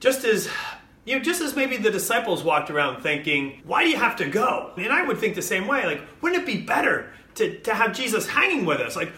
just as you know, just as maybe the disciples walked around thinking, why do you have to go? And I would think the same way. Like, wouldn't it be better to, to have Jesus hanging with us? Like,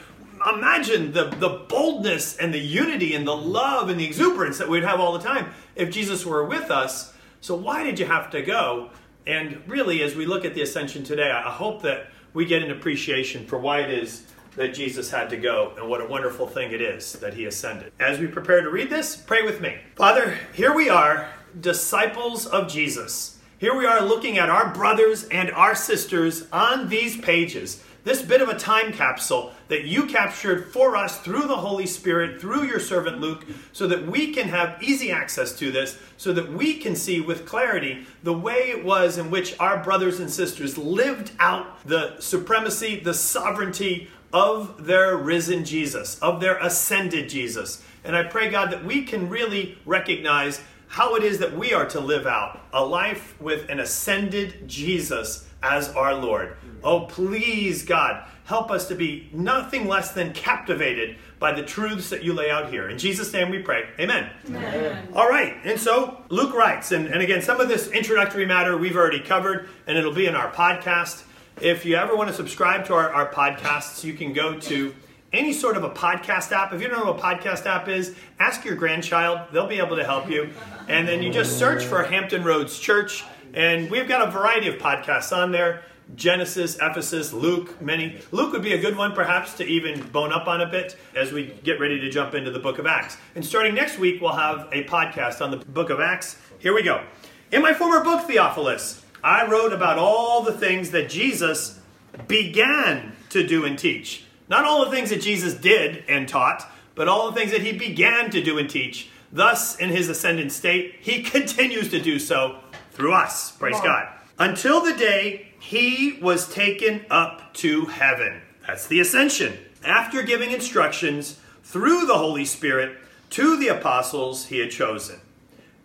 imagine the, the boldness and the unity and the love and the exuberance that we'd have all the time if Jesus were with us. So, why did you have to go? And really, as we look at the ascension today, I hope that we get an appreciation for why it is that Jesus had to go and what a wonderful thing it is that he ascended. As we prepare to read this, pray with me. Father, here we are disciples of Jesus. Here we are looking at our brothers and our sisters on these pages. This bit of a time capsule that you captured for us through the Holy Spirit, through your servant Luke, so that we can have easy access to this, so that we can see with clarity the way it was in which our brothers and sisters lived out the supremacy, the sovereignty of their risen Jesus, of their ascended Jesus. And I pray, God, that we can really recognize how it is that we are to live out a life with an ascended Jesus as our Lord. Oh, please, God, help us to be nothing less than captivated by the truths that you lay out here. In Jesus' name we pray. Amen. Amen. All right. And so Luke writes, and, and again, some of this introductory matter we've already covered, and it'll be in our podcast. If you ever want to subscribe to our, our podcasts, you can go to any sort of a podcast app. If you don't know what a podcast app is, ask your grandchild. They'll be able to help you. And then you just search for Hampton Roads Church. And we've got a variety of podcasts on there Genesis, Ephesus, Luke, many. Luke would be a good one, perhaps, to even bone up on a bit as we get ready to jump into the book of Acts. And starting next week, we'll have a podcast on the book of Acts. Here we go. In my former book, Theophilus, I wrote about all the things that Jesus began to do and teach not all the things that Jesus did and taught, but all the things that he began to do and teach. Thus, in his ascendant state, he continues to do so through us. Praise God. Until the day he was taken up to heaven. That's the ascension. After giving instructions through the Holy Spirit to the apostles he had chosen.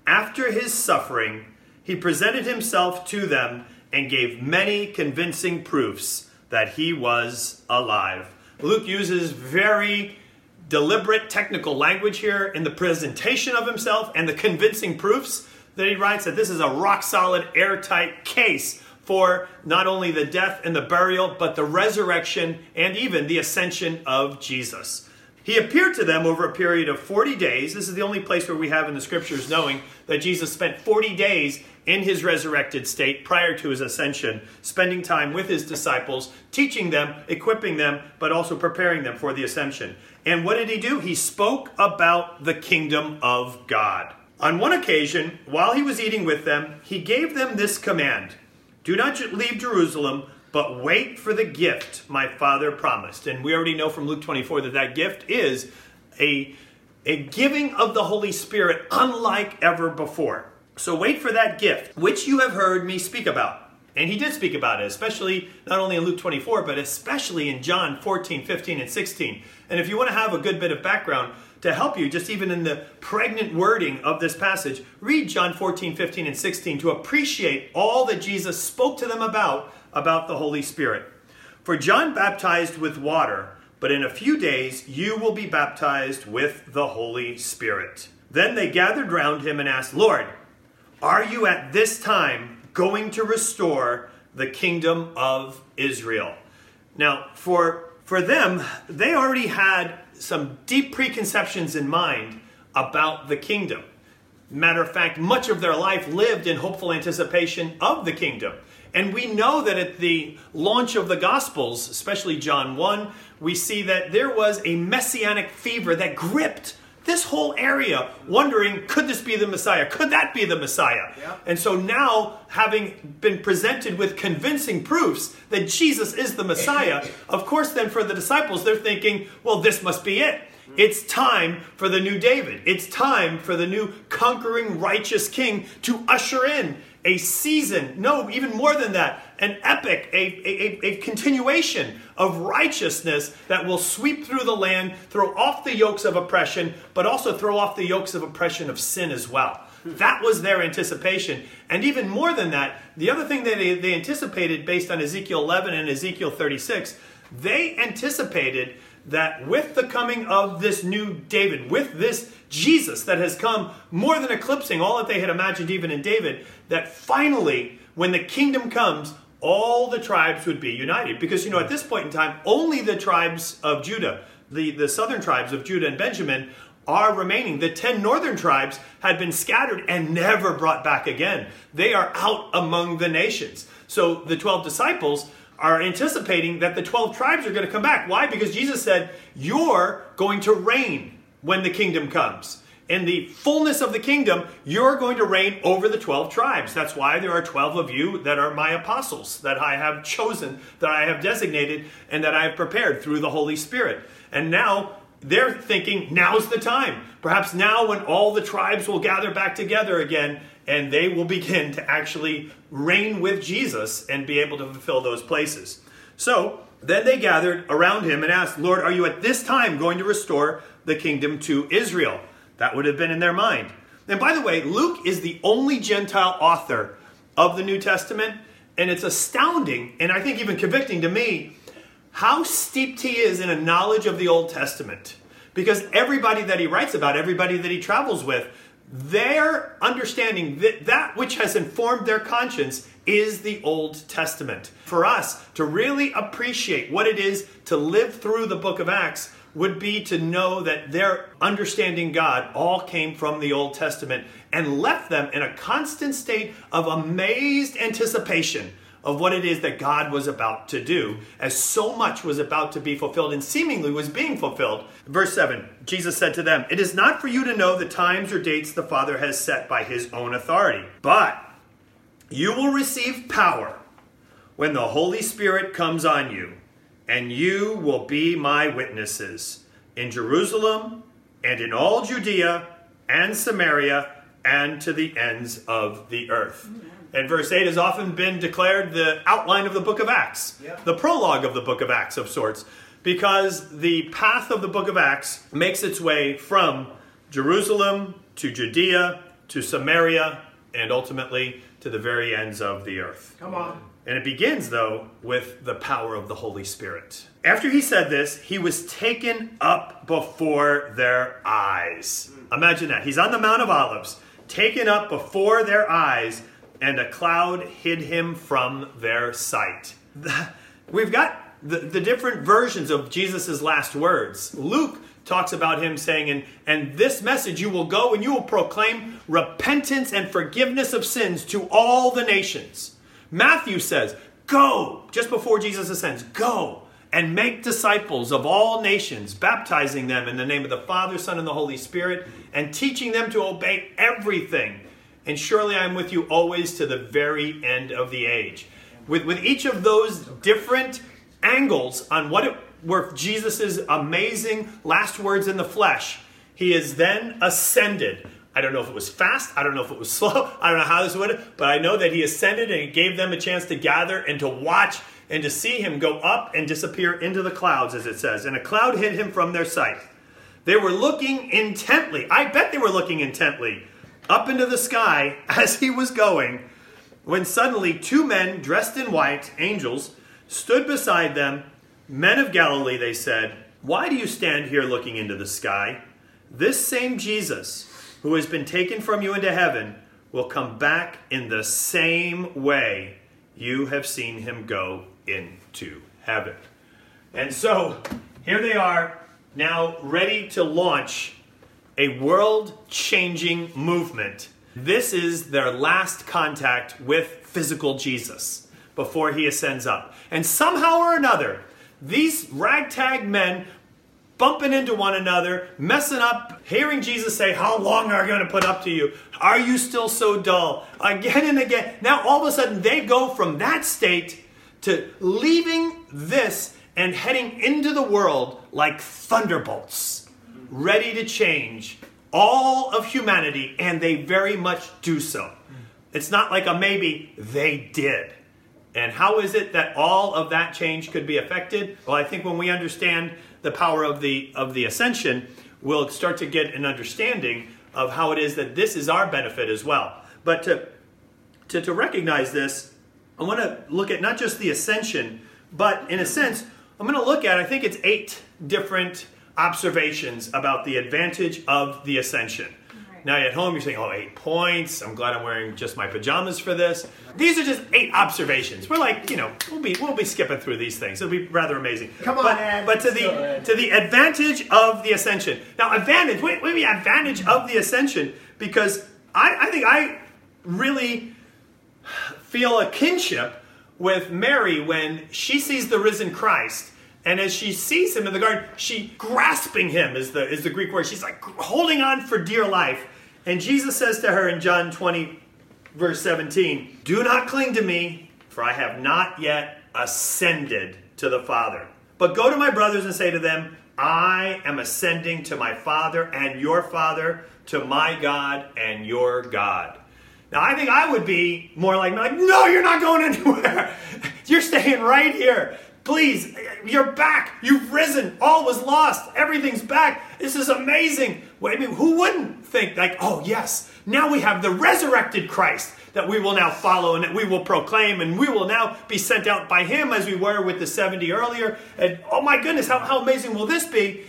After his suffering, he presented himself to them and gave many convincing proofs that he was alive. Luke uses very deliberate technical language here in the presentation of himself and the convincing proofs that he writes that this is a rock solid, airtight case for not only the death and the burial, but the resurrection and even the ascension of Jesus. He appeared to them over a period of 40 days. This is the only place where we have in the scriptures knowing that Jesus spent 40 days in his resurrected state prior to his ascension, spending time with his disciples, teaching them, equipping them, but also preparing them for the ascension. And what did he do? He spoke about the kingdom of God. On one occasion, while he was eating with them, he gave them this command Do not leave Jerusalem but wait for the gift my Father promised. And we already know from Luke 24 that that gift is a, a giving of the Holy Spirit unlike ever before. So wait for that gift, which you have heard me speak about. And he did speak about it, especially not only in Luke 24, but especially in John 14, 15, and 16. And if you want to have a good bit of background to help you, just even in the pregnant wording of this passage, read John 14, 15, and 16 to appreciate all that Jesus spoke to them about about the Holy Spirit. For John baptized with water, but in a few days you will be baptized with the Holy Spirit. Then they gathered round him and asked, Lord, are you at this time going to restore the kingdom of Israel? Now, for, for them, they already had some deep preconceptions in mind about the kingdom. Matter of fact, much of their life lived in hopeful anticipation of the kingdom. And we know that at the launch of the Gospels, especially John 1, we see that there was a messianic fever that gripped this whole area, wondering, could this be the Messiah? Could that be the Messiah? Yeah. And so now, having been presented with convincing proofs that Jesus is the Messiah, of course, then for the disciples, they're thinking, well, this must be it. It's time for the new David. It's time for the new conquering righteous king to usher in a season, no, even more than that, an epic, a, a, a, continuation of righteousness that will sweep through the land, throw off the yokes of oppression, but also throw off the yokes of oppression of sin as well. That was their anticipation. And even more than that, the other thing that they, they anticipated based on Ezekiel 11 and Ezekiel 36, they anticipated that with the coming of this new David, with this Jesus that has come more than eclipsing all that they had imagined even in David, that finally, when the kingdom comes, all the tribes would be united. Because, you know, at this point in time, only the tribes of Judah, the, the southern tribes of Judah and Benjamin, are remaining. The 10 northern tribes had been scattered and never brought back again. They are out among the nations. So the 12 disciples are anticipating that the 12 tribes are going to come back. Why? Because Jesus said, You're going to reign when the kingdom comes. In the fullness of the kingdom, you're going to reign over the 12 tribes. That's why there are 12 of you that are my apostles, that I have chosen, that I have designated, and that I have prepared through the Holy Spirit. And now they're thinking, now's the time. Perhaps now, when all the tribes will gather back together again, and they will begin to actually reign with Jesus and be able to fulfill those places. So then they gathered around him and asked, Lord, are you at this time going to restore the kingdom to Israel? That would have been in their mind. And by the way, Luke is the only Gentile author of the New Testament, and it's astounding and I think even convicting to me how steeped he is in a knowledge of the Old Testament. Because everybody that he writes about, everybody that he travels with, their understanding that that which has informed their conscience is the Old Testament. For us to really appreciate what it is to live through the book of Acts would be to know that their understanding God all came from the Old Testament and left them in a constant state of amazed anticipation of what it is that God was about to do, as so much was about to be fulfilled and seemingly was being fulfilled. Verse 7 Jesus said to them, It is not for you to know the times or dates the Father has set by his own authority, but you will receive power when the Holy Spirit comes on you, and you will be my witnesses in Jerusalem and in all Judea and Samaria and to the ends of the earth. And verse 8 has often been declared the outline of the book of Acts, the prologue of the book of Acts of sorts, because the path of the book of Acts makes its way from Jerusalem to Judea to Samaria and ultimately to the very ends of the earth. Come on. And it begins, though, with the power of the Holy Spirit. After he said this, he was taken up before their eyes. Hmm. Imagine that. He's on the Mount of Olives, taken up before their eyes and a cloud hid him from their sight. We've got the, the different versions of Jesus' last words. Luke talks about him saying, and, and this message you will go and you will proclaim repentance and forgiveness of sins to all the nations. Matthew says, Go, just before Jesus ascends, go and make disciples of all nations, baptizing them in the name of the Father, Son, and the Holy Spirit, and teaching them to obey everything and surely I am with you always to the very end of the age. With, with each of those different angles on what it were Jesus' amazing last words in the flesh, he is then ascended. I don't know if it was fast, I don't know if it was slow, I don't know how this would, but I know that he ascended and he gave them a chance to gather and to watch and to see him go up and disappear into the clouds, as it says. And a cloud hid him from their sight. They were looking intently. I bet they were looking intently up into the sky as he was going, when suddenly two men dressed in white, angels, stood beside them. Men of Galilee, they said, Why do you stand here looking into the sky? This same Jesus, who has been taken from you into heaven, will come back in the same way you have seen him go into heaven. And so, here they are, now ready to launch a world changing movement. This is their last contact with physical Jesus before he ascends up. And somehow or another, these ragtag men bumping into one another, messing up, hearing Jesus say, How long are you going to put up to you? Are you still so dull? Again and again. Now, all of a sudden, they go from that state to leaving this and heading into the world like thunderbolts ready to change all of humanity, and they very much do so. It's not like a maybe, they did. And how is it that all of that change could be affected? Well, I think when we understand the power of the of the ascension, we'll start to get an understanding of how it is that this is our benefit as well. But to to, to recognize this, I want to look at not just the ascension, but in a sense, I'm going to look at, I think it's eight different observations about the advantage of the ascension. Now you're at home, you're saying, oh, eight points. I'm glad I'm wearing just my pajamas for this. These are just eight observations. We're like, you know, we'll be we'll be skipping through these things. It'll be rather amazing. Come on, but, Ed. but to the Ed. to the advantage of the ascension. Now, advantage. Wait, wait, wait, advantage of the ascension because I, I think I really feel a kinship with Mary when she sees the risen Christ. And as she sees him in the garden, she grasping him is the is the Greek word. She's like holding on for dear life. And Jesus says to her in John 20, verse 17, Do not cling to me, for I have not yet ascended to the Father. But go to my brothers and say to them, I am ascending to my Father and your Father, to my God and your God. Now, I think I would be more like, like no, you're not going anywhere. you're staying right here. Please, you're back. You've risen. All was lost. Everything's back. This is amazing. I mean, who wouldn't think, like, oh, yes, now we have the resurrected Christ that we will now follow and that we will proclaim, and we will now be sent out by him as we were with the 70 earlier. And oh my goodness, how, how amazing will this be?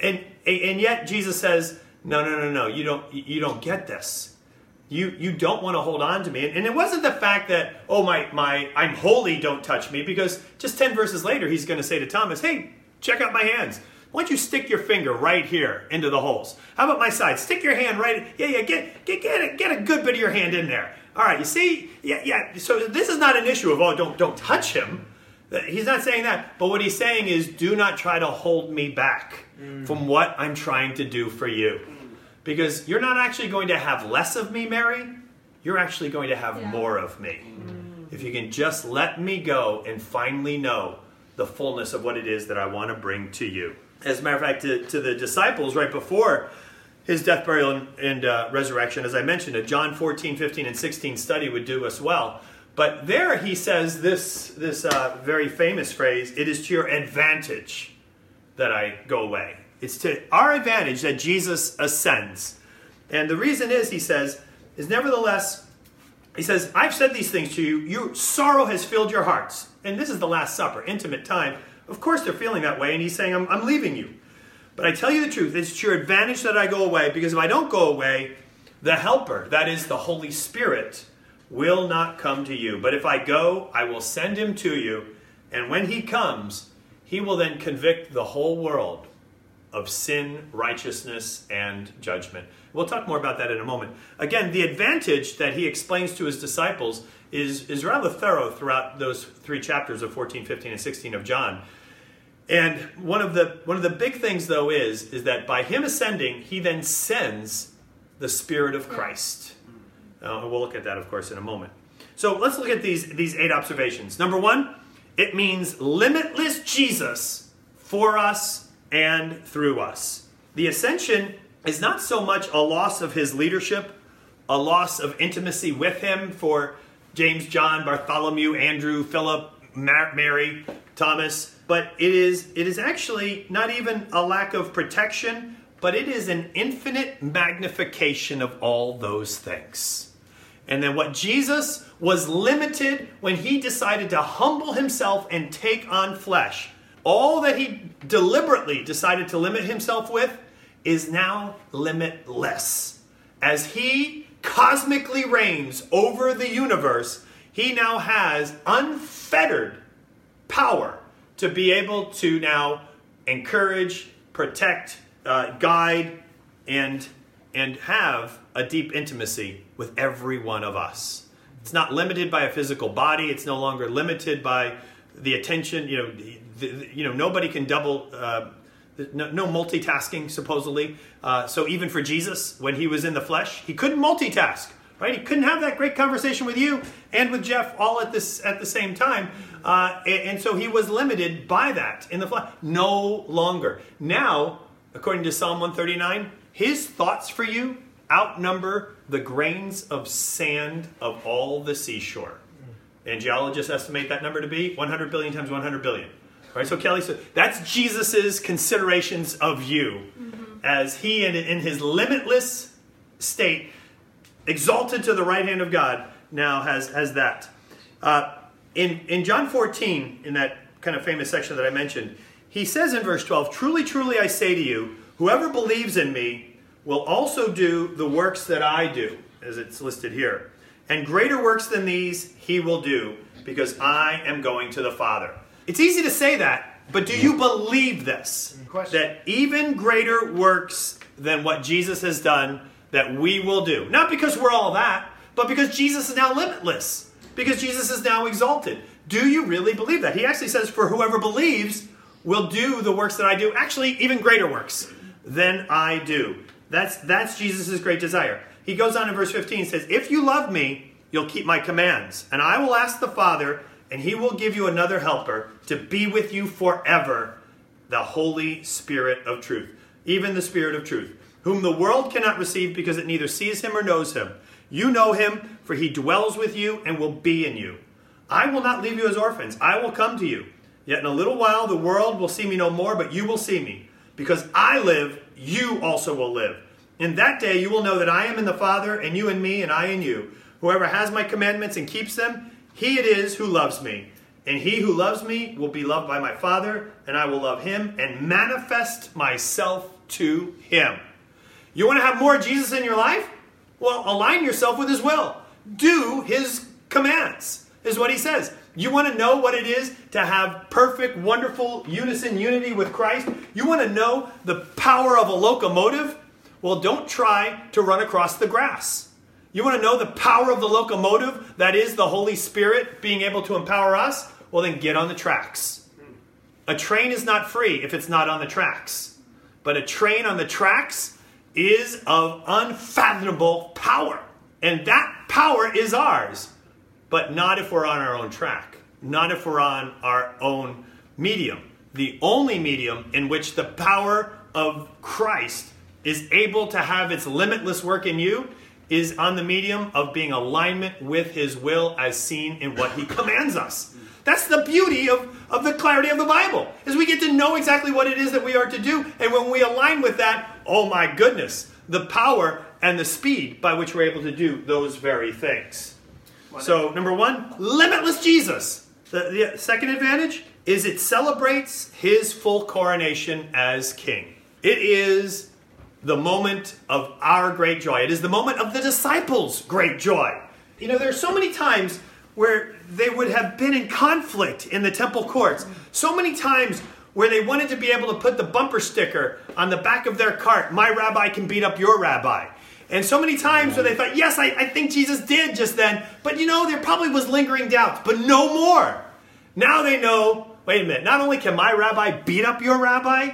And, and yet Jesus says, no, no, no, no, you don't, you don't get this you you don't want to hold on to me. And, and, it wasn't the fact that oh my my i'm holy don't touch me because just 10 verses later he's going to say to thomas hey check out my hands. Why don't you stick your finger right here into the holes? How about my side? Stick your hand right yeah yeah get get get a, get a good bit of your hand in there. All right you see? Yeah yeah so this is not an issue of oh don't don't touch him. He's not saying that but what he's saying is do not try to hold me back mm. from what i'm trying to do for you because you're not actually going to have less of me, Mary. You're actually going to have yeah. more of me. Mm. If you can just let me go and finally know the fullness of what it is that I want to bring to you. As a matter of fact, to, to the disciples right before his death, burial, and, and uh, resurrection, as I mentioned, a John 14, 15, and 16 study would do us well. But there he says this, this uh, very famous phrase it is to your advantage that I go away. It's to our advantage that Jesus ascends. And the reason is, he says, is nevertheless, he says, I've said these things to you. Your sorrow has filled your hearts. And this is the Last Supper, intimate time. Of course, they're feeling that way. And he's saying, I'm, I'm leaving you. But I tell you the truth, it's to your advantage that I go away, because if I don't go away, the Helper, that is the Holy Spirit, will not come to you. But if I go, I will send him to you. And when he comes, he will then convict the whole world of sin, righteousness, and judgment. We'll talk more about that in a moment. Again, the advantage that he explains to his disciples is, is rather thorough throughout those three chapters of 14, 15, and 16 of John. And one of the one of the big things though is is that by him ascending, he then sends the Spirit of Christ. Uh, we'll look at that, of course, in a moment. So let's look at these these eight observations. Number one, it means limitless Jesus for us and through us. The ascension is not so much a loss of his leadership, a loss of intimacy with him for James, John, Bartholomew, Andrew, Philip, Mary, Thomas, but it is it is actually not even a lack of protection, but it is an infinite magnification of all those things. And then what Jesus was limited when he decided to humble himself and take on flesh all that he deliberately decided to limit himself with is now limitless. As he cosmically reigns over the universe, he now has unfettered power to be able to now encourage, protect, uh, guide, and, and have a deep intimacy with every one of us. It's not limited by a physical body, it's no longer limited by the attention, you know, the, you know, nobody can double. Uh, no, no, multitasking supposedly. Uh, so even for Jesus, when he was in the flesh, he couldn't multitask. Right? He couldn't have that great conversation with you and with Jeff all at this at the same time, uh, and, and so he was limited by that in the flesh. No longer. Now, according to Psalm 139, his thoughts for you outnumber the grains of sand of all the seashore. And geologists estimate that number to be 100 billion times 100 billion. Right? So Kelly said that's Jesus's considerations of you mm-hmm. as he in, in his limitless state, exalted to the right hand of God, now has has that. Uh, in in John 14, in that kind of famous section that I mentioned. He says in verse 12, Truly, truly, I say to you, whoever believes in me will also do the works that I do, as it's listed here. And greater works than these he will do, because I am going to the Father. It's easy to say that, but do you believe this? Question. That even greater works than what Jesus has done that we will do. Not because we're all that, but because Jesus is now limitless. Because Jesus is now exalted. Do you really believe that? He actually says, For whoever believes will do the works that I do, actually, even greater works than I do. That's, that's Jesus' great desire. He goes on in verse 15 says, If you love me, you'll keep my commands. And I will ask the Father, and he will give you another helper to be with you forever, the Holy Spirit of truth, even the Spirit of truth, whom the world cannot receive because it neither sees him or knows him. You know him, for he dwells with you and will be in you. I will not leave you as orphans, I will come to you. Yet in a little while the world will see me no more, but you will see me. Because I live, you also will live. In that day you will know that I am in the Father, and you in me, and I in you. Whoever has my commandments and keeps them, he it is who loves me. And he who loves me will be loved by my Father, and I will love him and manifest myself to him. You want to have more Jesus in your life? Well, align yourself with his will. Do his commands, is what he says. You want to know what it is to have perfect, wonderful unison, unity with Christ? You want to know the power of a locomotive? Well, don't try to run across the grass. You want to know the power of the locomotive, that is the Holy Spirit being able to empower us? Well, then get on the tracks. A train is not free if it's not on the tracks. But a train on the tracks is of unfathomable power. And that power is ours, but not if we're on our own track, not if we're on our own medium. The only medium in which the power of Christ is able to have its limitless work in you is on the medium of being alignment with his will as seen in what he commands us. That's the beauty of, of the clarity of the Bible, is we get to know exactly what it is that we are to do. And when we align with that, oh my goodness, the power and the speed by which we're able to do those very things. So, number one, limitless Jesus. The, the second advantage is it celebrates his full coronation as king. It is the moment of our great joy. It is the moment of the disciples' great joy. You know, there are so many times where they would have been in conflict in the temple courts. So many times where they wanted to be able to put the bumper sticker on the back of their cart, my rabbi can beat up your rabbi. And so many times where they thought, yes, I, I think Jesus did just then, but you know, there probably was lingering doubts, but no more. Now they know, wait a minute, not only can my rabbi beat up your rabbi,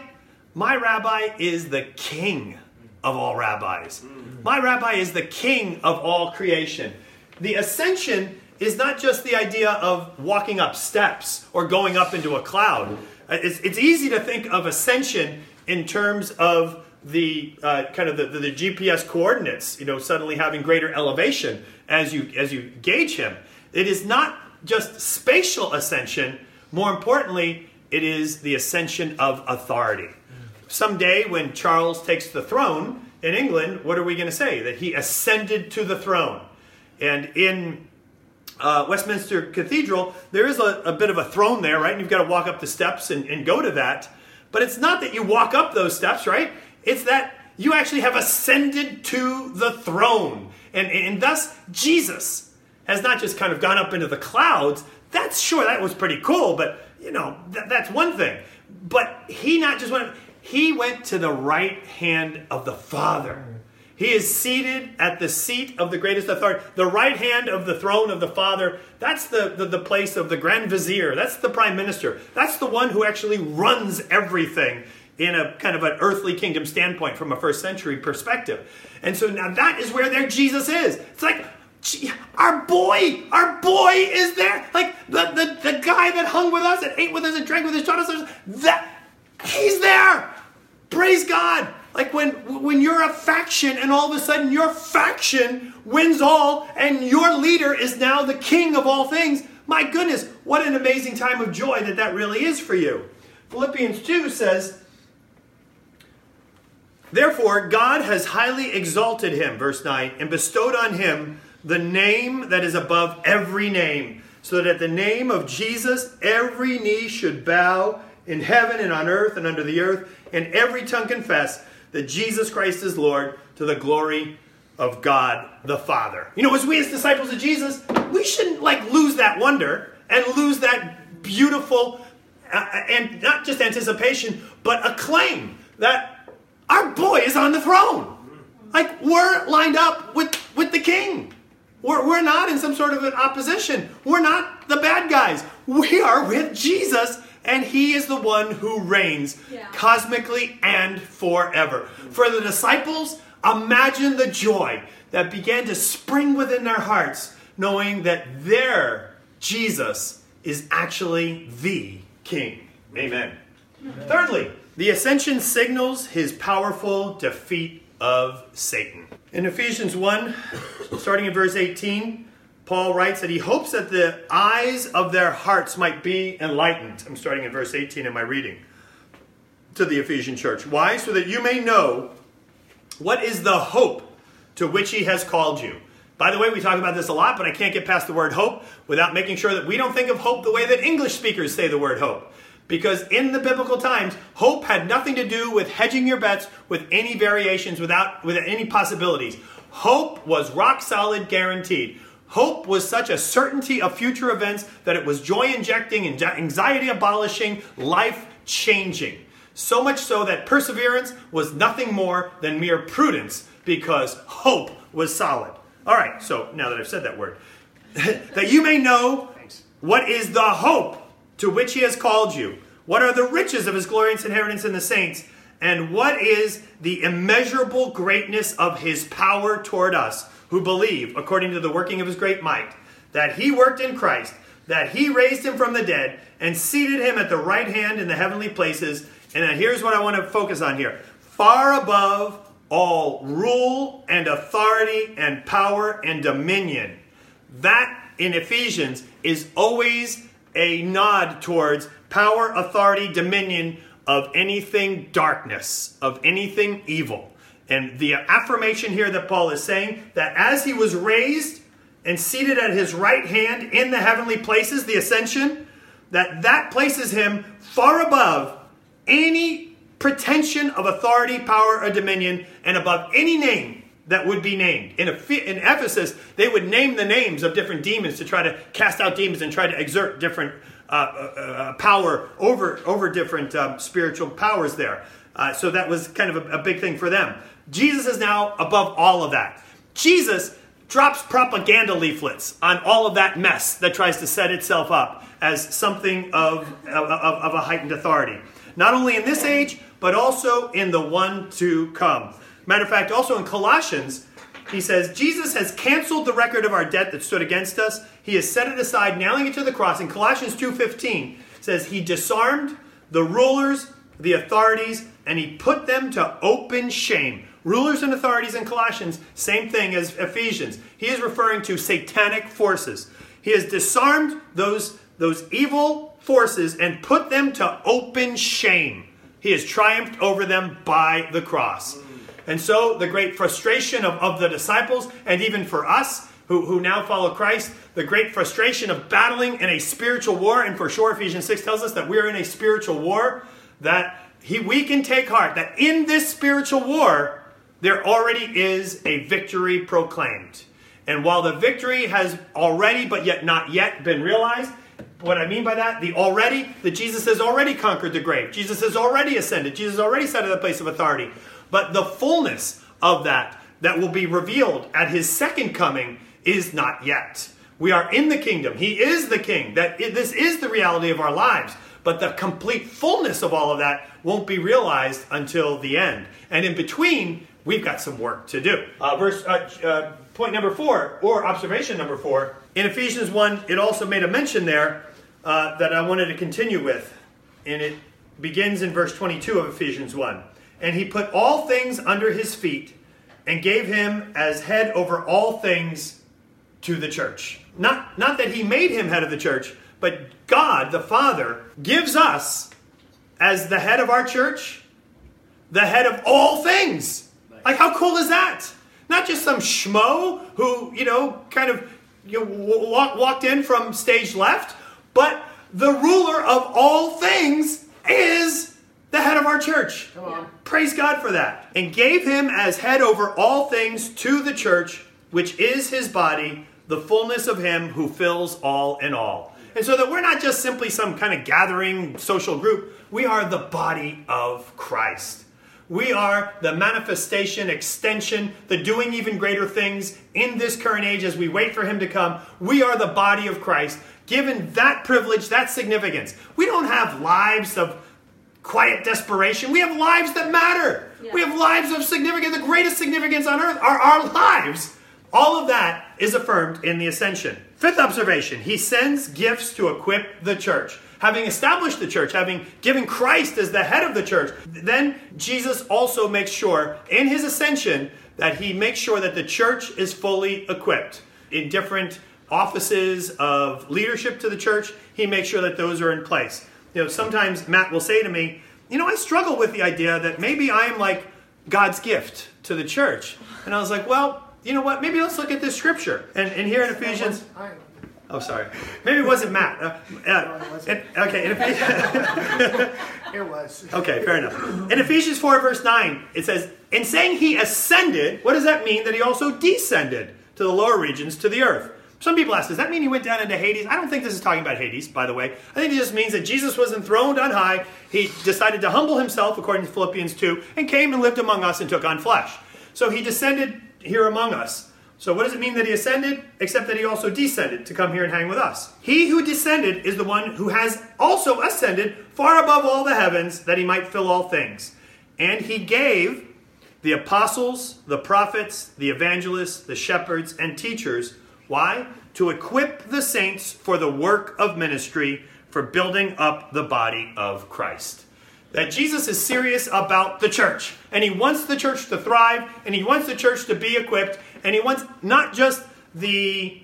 my rabbi is the king of all rabbis. My rabbi is the king of all creation. The ascension is not just the idea of walking up steps or going up into a cloud. Uh, It's, it's easy to think of ascension in terms of the uh, kind of the, the, the GPS coordinates, you know, suddenly having greater elevation as you as you gauge him. It is not just spatial ascension. More importantly, it is the ascension of authority. Someday, when Charles takes the throne in England, what are we going to say? That he ascended to the throne. And in uh, Westminster Cathedral, there is a, a bit of a throne there, right? And you've got to walk up the steps and, and go to that. But it's not that you walk up those steps, right? It's that you actually have ascended to the throne. And, and thus, Jesus has not just kind of gone up into the clouds. That's sure, that was pretty cool, but you know, that, that's one thing. But he not just went, he went to the right hand of the Father. He is seated at the seat of the greatest authority. The right hand of the throne of the Father, that's the, the, the, place of the Grand Vizier. That's the Prime Minister. That's the one who actually runs everything in a kind of an earthly kingdom standpoint from a first century perspective. And so now that is where their Jesus is. It's like, our boy, our boy is there. Like the, the, the guy that hung with us and ate with us and drank with us, taught us, that, he's there. Praise God. Like when when you're a faction and all of a sudden your faction wins all and your leader is now the king of all things. My goodness, what an amazing time of joy that that really is for you. Philippians 2 says, Therefore, God has highly exalted him, verse 9, and bestowed on him the name that is above every name, so that at the name of Jesus every knee should bow in heaven and on earth and under the earth, and every tongue confess that Jesus Christ is Lord to the glory of God the Father. You know, as we as disciples of Jesus, we shouldn't like lose that wonder and lose that beautiful uh, and not just anticipation, but acclaim that our boy is on the throne. Like we're lined up with with the king. We're, we're not in some sort of an opposition. We're not the bad guys. We are with Jesus, and He is the one who reigns yeah. cosmically and forever. For the disciples, imagine the joy that began to spring within their hearts, knowing that their Jesus is actually the King. Amen. Amen. Thirdly, the ascension signals his powerful defeat of Satan. In Ephesians 1, starting in verse 18, Paul writes that he hopes that the eyes of their hearts might be enlightened. I'm starting in verse 18 in my reading to the Ephesian church. Why? So that you may know what is the hope to which he has called you. By the way, we talk about this a lot, but I can't get past the word hope without making sure that we don't think of hope the way that English speakers say the word hope. Because in the biblical times, hope had nothing to do with hedging your bets with any variations, without with any possibilities. Hope was rock solid, guaranteed. Hope was such a certainty of future events that it was joy injecting and anxiety abolishing, life changing. So much so that perseverance was nothing more than mere prudence because hope was solid. All right, so now that I've said that word, that you may know what is the hope to which he has called you. What are the riches of his glorious inheritance in the saints? And what is the immeasurable greatness of his power toward us who believe, according to the working of his great might, that he worked in Christ, that he raised him from the dead, and seated him at the right hand in the heavenly places? And here's what I want to focus on here far above all rule and authority and power and dominion. That in Ephesians is always a nod towards power, authority, dominion of anything darkness, of anything evil. And the affirmation here that Paul is saying that as he was raised and seated at his right hand in the heavenly places, the ascension, that that places him far above any pretension of authority, power, or dominion, and above any name that would be named. In, in Ephesus, they would name the names of different demons to try to cast out demons and try to exert different uh, uh, uh power over, over different um, spiritual powers there. Uh, so that was kind of a, a big thing for them. Jesus is now above all of that. Jesus drops propaganda leaflets on all of that mess that tries to set itself up as something of, of, of, a heightened authority. Not only in this age, but also in the one to come. Matter of fact, also in Colossians, he says, Jesus has canceled the record of our debt that stood against us. He has set it aside, nailing it to the cross. In Colossians 2.15 says, He disarmed the rulers, the authorities, and he put them to open shame. Rulers and authorities in Colossians, same thing as Ephesians. He is referring to satanic forces. He has disarmed those, those evil forces and put them to open shame. He has triumphed over them by the cross. And so the great frustration of, of the disciples, and even for us who, who now follow Christ, the great frustration of battling in a spiritual war, and for sure Ephesians 6 tells us that we're in a spiritual war, that he, we can take heart that in this spiritual war, there already is a victory proclaimed. And while the victory has already, but yet not yet, been realized, what I mean by that, the already, that Jesus has already conquered the grave. Jesus has already ascended. Jesus has already sat at the place of authority. But the fullness of that that will be revealed at his second coming is not yet. We are in the kingdom. He is the king. That this is the reality of our lives. But the complete fullness of all of that won't be realized until the end. And in between, we've got some work to do. Uh, verse uh, uh, point number four, or observation number four, in Ephesians one, it also made a mention there uh, that I wanted to continue with, and it begins in verse twenty-two of Ephesians one and he put all things under his feet and gave him as head over all things to the church. Not, not that he made him head of the church, but God, the Father, gives us as the head of our church, the head of all things. Like, how cool is that? Not just some schmo who, you know, kind of you walk, walked in from stage left, but the ruler of all things is the head of our church. Come on. Praise God for that. And gave him as head over all things to the church, which is his body, the fullness of him who fills all in all. And so that we're not just simply some kind of gathering social group, we are the body of Christ. We are the manifestation, extension, the doing even greater things in this current age as we wait for him to come. We are the body of Christ, given that privilege, that significance. We don't have lives of quiet desperation. We have lives that matter. Yeah. We have lives of significance. The greatest significance on earth are our lives. All of that is affirmed in the ascension. Fifth observation He sends gifts to equip the church. Having established the church, having given Christ as the head of the church, then Jesus also makes sure in his ascension that he makes sure that the church is fully equipped in different offices of leadership to the church. He makes sure that those are in place. You know, sometimes Matt will say to me, You know, I struggle with the idea that maybe I'm like God's gift to the church. And I was like, Well, you know what? Maybe let's look at this scripture. And, and here in Ephesians. Oh, sorry. Maybe it wasn't Matt. Uh, uh, it okay, in Ephesians. it was. Okay, fair enough. In Ephesians 4, verse 9, it says, In saying he ascended, what does that mean? That he also descended to the lower regions, to the earth. Some people ask, does that mean he went down into Hades? I don't think this is talking about Hades, by the way. I think it just means that Jesus was enthroned on high. He decided to humble himself, according to Philippians 2, and came and lived among us and took on flesh. So he descended here among us. So what does it mean that he ascended? Except that he also descended to come here and hang with us. He who descended is the one who has also ascended far above all the heavens that he might fill all things. And he gave the apostles, the prophets, the evangelists, the shepherds, and teachers why? To equip the saints for the work of ministry, for building up the body of Christ. That Jesus is serious about the church, and he wants the church to thrive, and he wants the church to be equipped, and he wants not just the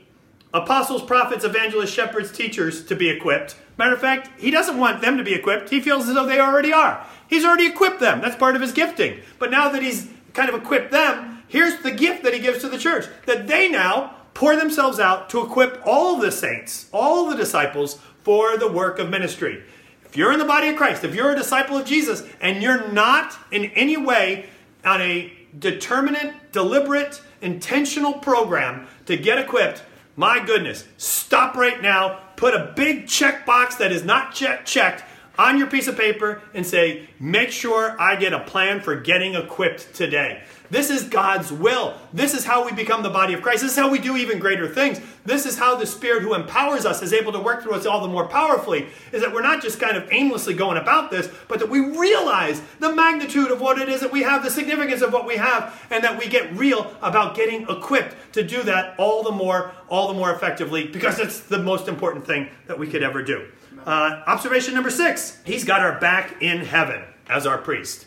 apostles, prophets, evangelists, shepherds, teachers to be equipped. Matter of fact, he doesn't want them to be equipped. He feels as though they already are. He's already equipped them. That's part of his gifting. But now that he's kind of equipped them, here's the gift that he gives to the church that they now pour themselves out to equip all the saints, all the disciples for the work of ministry. If you're in the body of Christ, if you're a disciple of Jesus, and you're not in any way on a determinate, deliberate, intentional program to get equipped, my goodness, stop right now, put a big check box that is not checked on your piece of paper and say, make sure I get a plan for getting equipped today. This is God's will. This is how we become the body of Christ. This is how we do even greater things. This is how the Spirit who empowers us is able to work through us all the more powerfully. Is that we're not just kind of aimlessly going about this, but that we realize the magnitude of what it is that we have, the significance of what we have, and that we get real about getting equipped to do that all the more, all the more effectively, because it's the most important thing that we could ever do. Uh, observation number six He's got our back in heaven as our priest.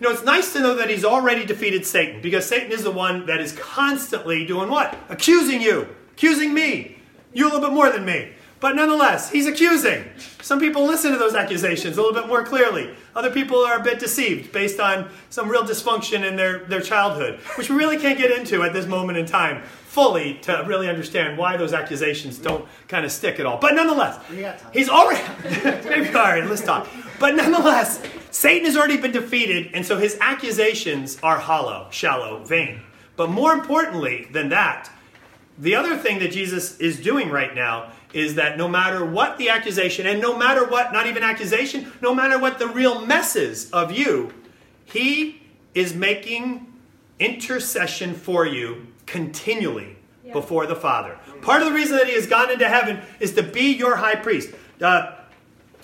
You know, it's nice to know that he's already defeated Satan because Satan is the one that is constantly doing what? Accusing you, accusing me. You a little bit more than me. But nonetheless, he's accusing. Some people listen to those accusations a little bit more clearly. Other people are a bit deceived based on some real dysfunction in their, their childhood, which we really can't get into at this moment in time fully to really understand why those accusations don't kind of stick at all. But nonetheless, he's already maybe all right. Let's talk. But nonetheless, Satan has already been defeated, and so his accusations are hollow, shallow, vain. But more importantly than that, the other thing that Jesus is doing right now is that no matter what the accusation, and no matter what, not even accusation, no matter what the real mess is of you, he is making intercession for you continually yeah. before the Father. Part of the reason that he has gone into heaven is to be your high priest. Uh,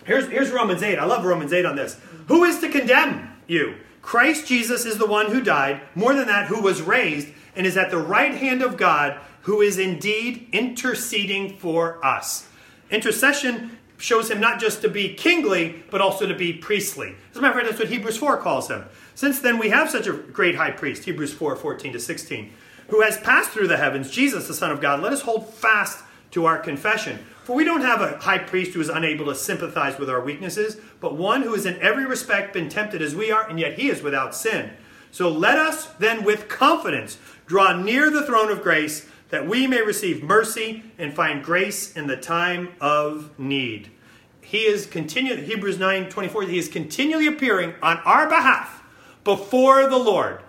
here's, here's Romans 8. I love Romans 8 on this. Who is to condemn you? Christ Jesus is the one who died, more than that, who was raised, and is at the right hand of God, who is indeed interceding for us. Intercession shows him not just to be kingly, but also to be priestly. As a matter of fact, that's what Hebrews 4 calls him. Since then, we have such a great high priest, Hebrews 4 14 to 16 who has passed through the heavens, Jesus, the Son of God, let us hold fast to our confession. For we don't have a high priest who is unable to sympathize with our weaknesses, but one who has in every respect been tempted as we are, and yet he is without sin. So let us then with confidence draw near the throne of grace that we may receive mercy and find grace in the time of need. He is continually, Hebrews 9 24, he is continually appearing on our behalf before the Lord,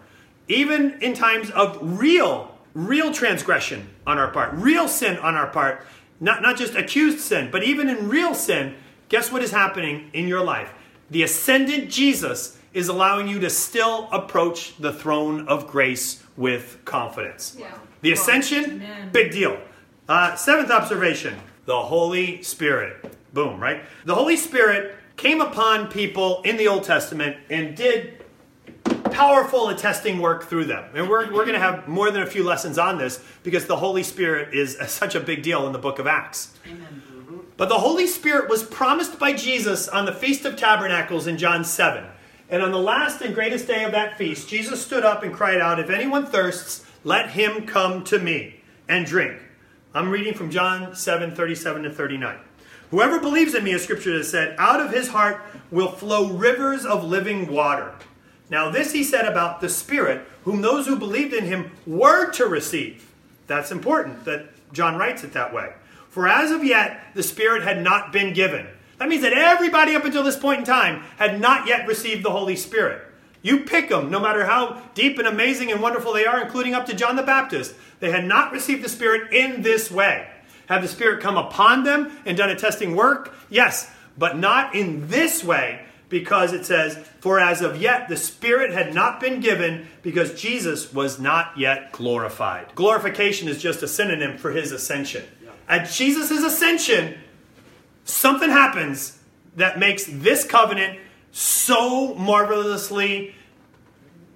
even in times of real, real transgression on our part, real sin on our part, not, not just accused sin, but even in real sin. Guess what is happening in your life? The ascendant Jesus is allowing you to still approach the throne of grace with confidence. Yeah. The ascension, Amen. big deal. Uh, seventh observation the Holy Spirit. Boom, right? The Holy Spirit came upon people in the Old Testament and did powerful attesting work through them. And we're, we're going to have more than a few lessons on this because the Holy Spirit is such a big deal in the book of Acts. Amen. But the Holy Spirit was promised by Jesus on the Feast of Tabernacles in John 7. And on the last and greatest day of that feast, Jesus stood up and cried out, If anyone thirsts, let him come to me and drink. I'm reading from John 7 37 to 39. Whoever believes in me, as scripture has said, out of his heart will flow rivers of living water. Now, this he said about the Spirit, whom those who believed in him were to receive. That's important that John writes it that way. For as of yet, the Spirit had not been given. That means that everybody up until this point in time had not yet received the Holy Spirit. You pick them, no matter how deep and amazing and wonderful they are, including up to John the Baptist. They had not received the Spirit in this way. Have the Spirit come upon them and done a testing work? Yes, but not in this way, because it says, For as of yet the Spirit had not been given, because Jesus was not yet glorified. Glorification is just a synonym for his ascension. At Jesus' ascension, something happens that makes this covenant so marvelously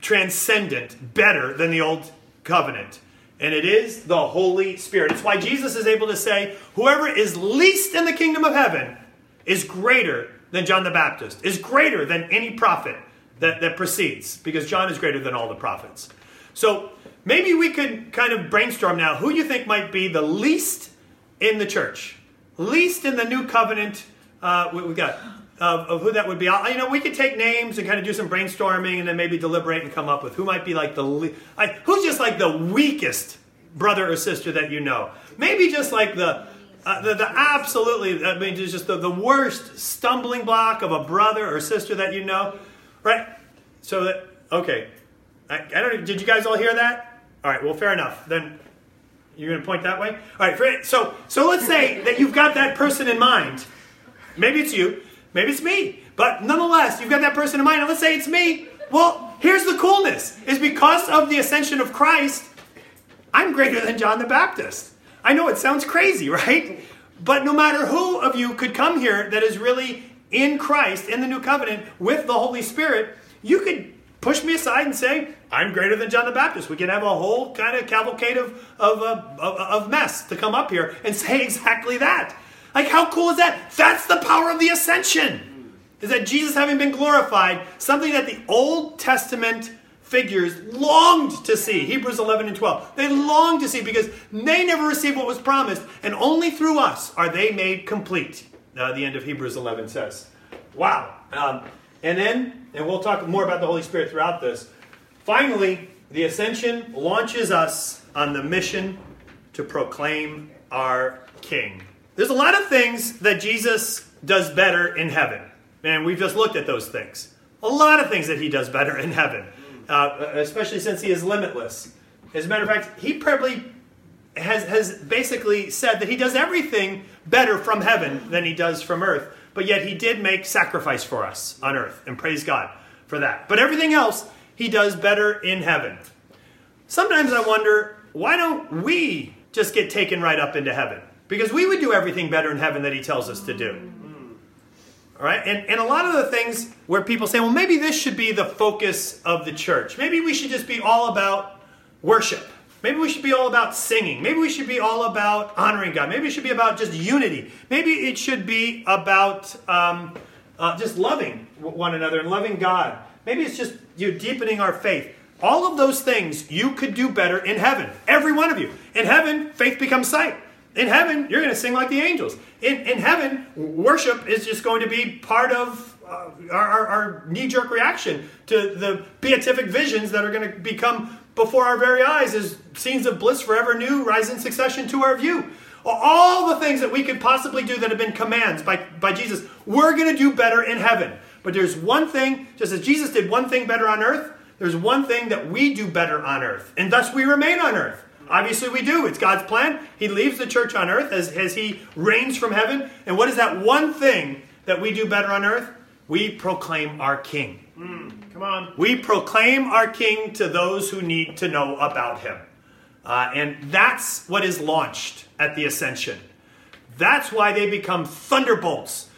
transcendent, better than the old covenant. And it is the Holy Spirit. It's why Jesus is able to say, Whoever is least in the kingdom of heaven is greater than John the Baptist, is greater than any prophet that, that precedes, because John is greater than all the prophets. So maybe we could kind of brainstorm now who you think might be the least in the church, least in the new covenant. Uh, we, we got of, of who that would be. I, you know, we could take names and kind of do some brainstorming, and then maybe deliberate and come up with who might be like the le- I, who's just like the weakest brother or sister that you know. Maybe just like the uh, the, the absolutely, I mean, just the, the worst stumbling block of a brother or sister that you know, right? So that okay, I, I don't. Did you guys all hear that? All right. Well, fair enough. Then you're going to point that way. All right. for- So so let's say that you've got that person in mind. Maybe it's you. Maybe it's me. But nonetheless, you've got that person in mind. And let's say it's me. Well, here's the coolness: is because of the ascension of Christ, I'm greater than John the Baptist. I know it sounds crazy, right? But no matter who of you could come here that is really in Christ, in the new covenant, with the Holy Spirit, you could push me aside and say, I'm greater than John the Baptist. We could have a whole kind of cavalcade of, of, uh, of, of mess to come up here and say exactly that. Like, how cool is that? That's the power of the ascension. Is that Jesus having been glorified, something that the Old Testament figures longed to see. Hebrews 11 and 12. They longed to see because they never received what was promised, and only through us are they made complete. Uh, the end of Hebrews 11 says. Wow. Um, and then, and we'll talk more about the Holy Spirit throughout this. Finally, the ascension launches us on the mission to proclaim our King. There's a lot of things that Jesus does better in heaven, and we've just looked at those things. A lot of things that he does better in heaven, uh, especially since he is limitless. As a matter of fact, he probably has, has basically said that he does everything better from heaven than he does from earth, but yet he did make sacrifice for us on earth, and praise God for that. But everything else he does better in heaven. Sometimes I wonder, why don't we just get taken right up into heaven? Because we would do everything better in heaven that he tells us to do. All right? And, and a lot of the things where people say, well, maybe this should be the focus of the church. Maybe we should just be all about worship. Maybe we should be all about singing. Maybe we should be all about honoring God. Maybe it should be about just unity. Maybe it should be about um, uh, just loving one another and loving God. Maybe it's just you deepening our faith. All of those things you could do better in heaven. Every one of you. In heaven, faith becomes sight. In heaven, you're going to sing like the angels. In, in heaven, worship is just going to be part of uh, our, our, our knee jerk reaction to the beatific visions that are going to become before our very eyes as scenes of bliss forever new rise in succession to our view. All the things that we could possibly do that have been commands by, by Jesus, we're going to do better in heaven. But there's one thing, just as Jesus did one thing better on earth, there's one thing that we do better on earth, and thus we remain on earth. Obviously, we do. It's God's plan. He leaves the church on earth as, as He reigns from heaven. And what is that one thing that we do better on earth? We proclaim our King. Mm, come on. We proclaim our King to those who need to know about Him. Uh, and that's what is launched at the ascension. That's why they become thunderbolts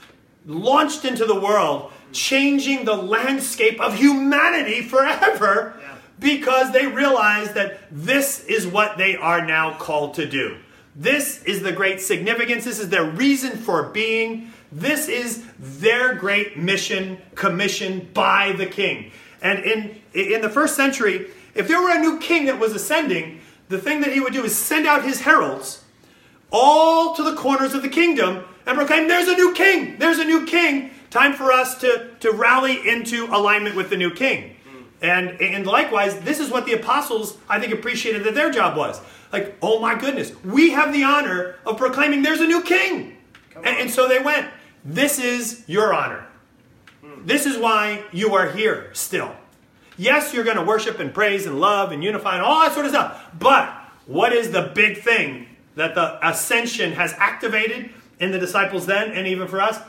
launched into the world, changing the landscape of humanity forever. Because they realize that this is what they are now called to do. This is the great significance. This is their reason for being. This is their great mission commissioned by the king. And in, in the first century, if there were a new king that was ascending, the thing that he would do is send out his heralds all to the corners of the kingdom and proclaim, There's a new king! There's a new king! Time for us to, to rally into alignment with the new king. And, and likewise, this is what the apostles, I think, appreciated that their job was. Like, oh my goodness, we have the honor of proclaiming there's a new king. And, and, so they went, This is your honor. Hmm. This is why you are here still. Yes, you're going to worship and praise and love and unify and all that sort of stuff. But what is the big thing that the ascension has activated in the disciples then and even for us?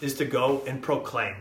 Is to go and proclaim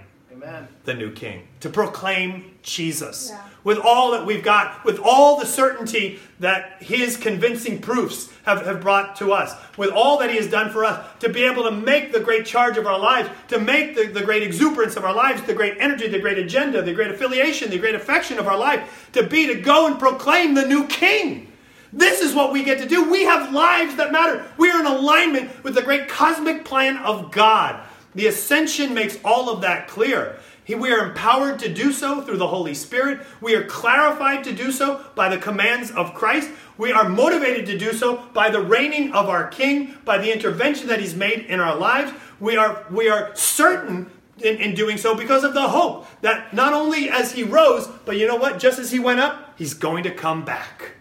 Amen. the new king, to proclaim Jesus. Yeah. With all that we've got, with all the certainty that his convincing proofs have, have brought to us, with all that he has done for us, to be able to make the great charge of our lives, to make the, the great exuberance of our lives, the great energy, the great agenda, the great affiliation, the great affection of our life, to be to go and proclaim the new king. This is what we get to do. We have lives that matter. We are in alignment with the great cosmic plan of God. The ascension makes all of that clear. We are empowered to do so through the Holy Spirit. We are clarified to do so by the commands of Christ. We are motivated to do so by the reigning of our King, by the intervention that He's made in our lives. We are, we are certain in, in doing so because of the hope that not only as He rose, but you know what? Just as He went up, He's going to come back.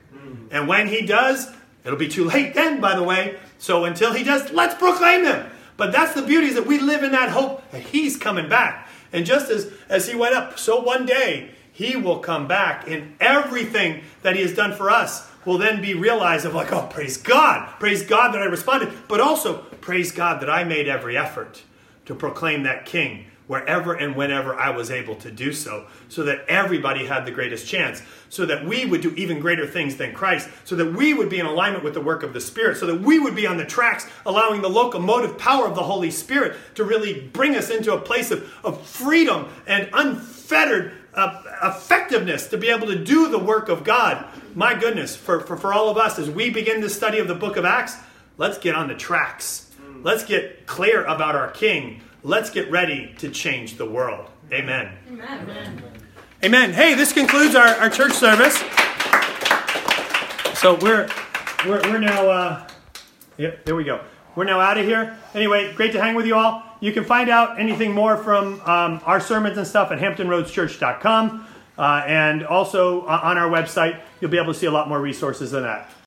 And when He does, it'll be too late then, by the way. So until He does, let's proclaim Him. But that's the beauty is that we live in that hope that He's coming back. And just as, as He went up, so one day He will come back, and everything that He has done for us will then be realized of like, oh, praise God. Praise God that I responded. But also, praise God that I made every effort to proclaim that King wherever and whenever I was able to do so, so that everybody had the greatest chance, so that we would do even greater things than Christ, so that we would be in alignment with the work of the Spirit, so that we would be on the tracks, allowing the locomotive power of the Holy Spirit to really bring us into a place of, of freedom and unfettered uh, effectiveness to be able to do the work of God. My goodness, for, for, for all of us, as we begin the study of the book of Acts, let's get on the tracks. Let's get clear about our King Let's get ready to change the world. Amen. Amen. Amen. Hey, this concludes our, our church service. So we're we're, we're now uh, yep, there we go. We're now out of here. Anyway, great to hang with you all. You can find out anything more from um, our sermons and stuff at hamptonroadschurch.com. Uh, and also uh, on our website, you'll be able to see a lot more resources than that.